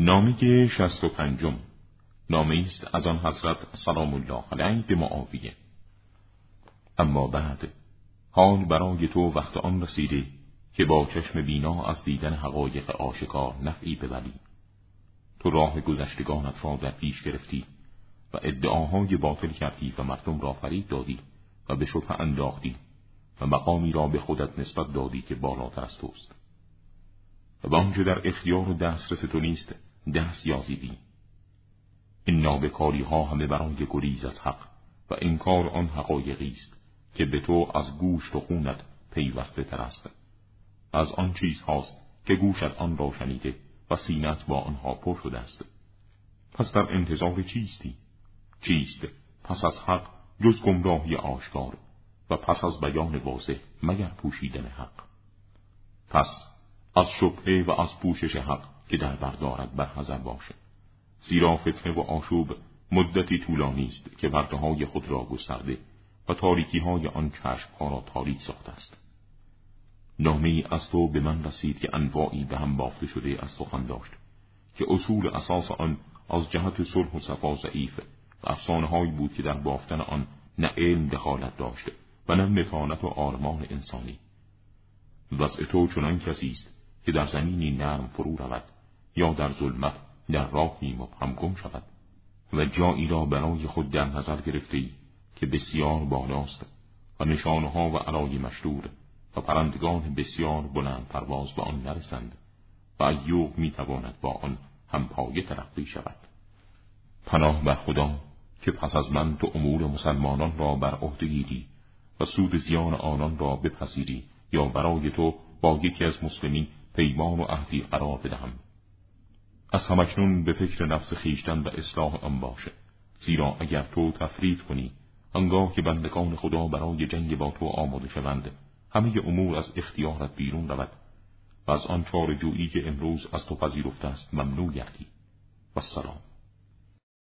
نامه شست و پنجم. نامه است از آن حضرت سلام الله علیه به معاویه. اما بعد حال برای تو وقت آن رسیده که با چشم بینا از دیدن حقایق آشکار نفعی ببری. تو راه گذشتگانت را در پیش گرفتی و ادعاهای باطل کردی و مردم را فرید دادی و به شبه انداختی و مقامی را به خودت نسبت دادی که بالاتر از توست. و آنچه در اختیار و دسترس تو نیست دست یازیدی. این نابکاری ها همه برای گریز از حق و انکار آن حقایقی است که به تو از گوشت و خونت پیوسته تر است. از آن چیز هاست که گوشت آن را شنیده و سینت با آنها پر شده است. پس در انتظار چیستی؟ چیست؟ پس از حق جز گمراهی آشکار و پس از بیان واضح مگر پوشیدن حق؟ پس از شبهه و از پوشش حق که در بردارد بر حذر باشه زیرا فتنه و آشوب مدتی طولانی است که های خود را گسترده و تاریکی های آن چشم ها را تاریک ساخته است. نامه از تو به من رسید که انواعی به هم بافته شده از سخن داشت که اصول اساس آن از جهت صلح و صفا ضعیف و افسانه بود که در بافتن آن نه علم دخالت داشته و نه متانت و آرمان انسانی. وضع تو چنان کسی است که در زمینی نرم فرو رود. یا در ظلمت در راهی مبهم گم شود. و جایی را برای خود در نظر گرفته که بسیار بالاست و نشانها و علای مشدور و پرندگان بسیار بلند پرواز به آن نرسند و ایوب می‌تواند با آن هم پایه ترقی شود. پناه بر خدا که پس از من تو امور مسلمانان را بر عهده گیری و سود زیان آنان را بپذیری یا برای تو با یکی از مسلمین پیمان و عهدی قرار بدهم. از همکنون به فکر نفس خیشتن و اصلاح آن باشه. زیرا اگر تو تفرید کنی انگاه که بندگان خدا برای جنگ با تو آماده شوند همه امور از اختیارت بیرون رود و از آن چار جویی که امروز از تو پذیرفته است ممنوع گردی. و سلام.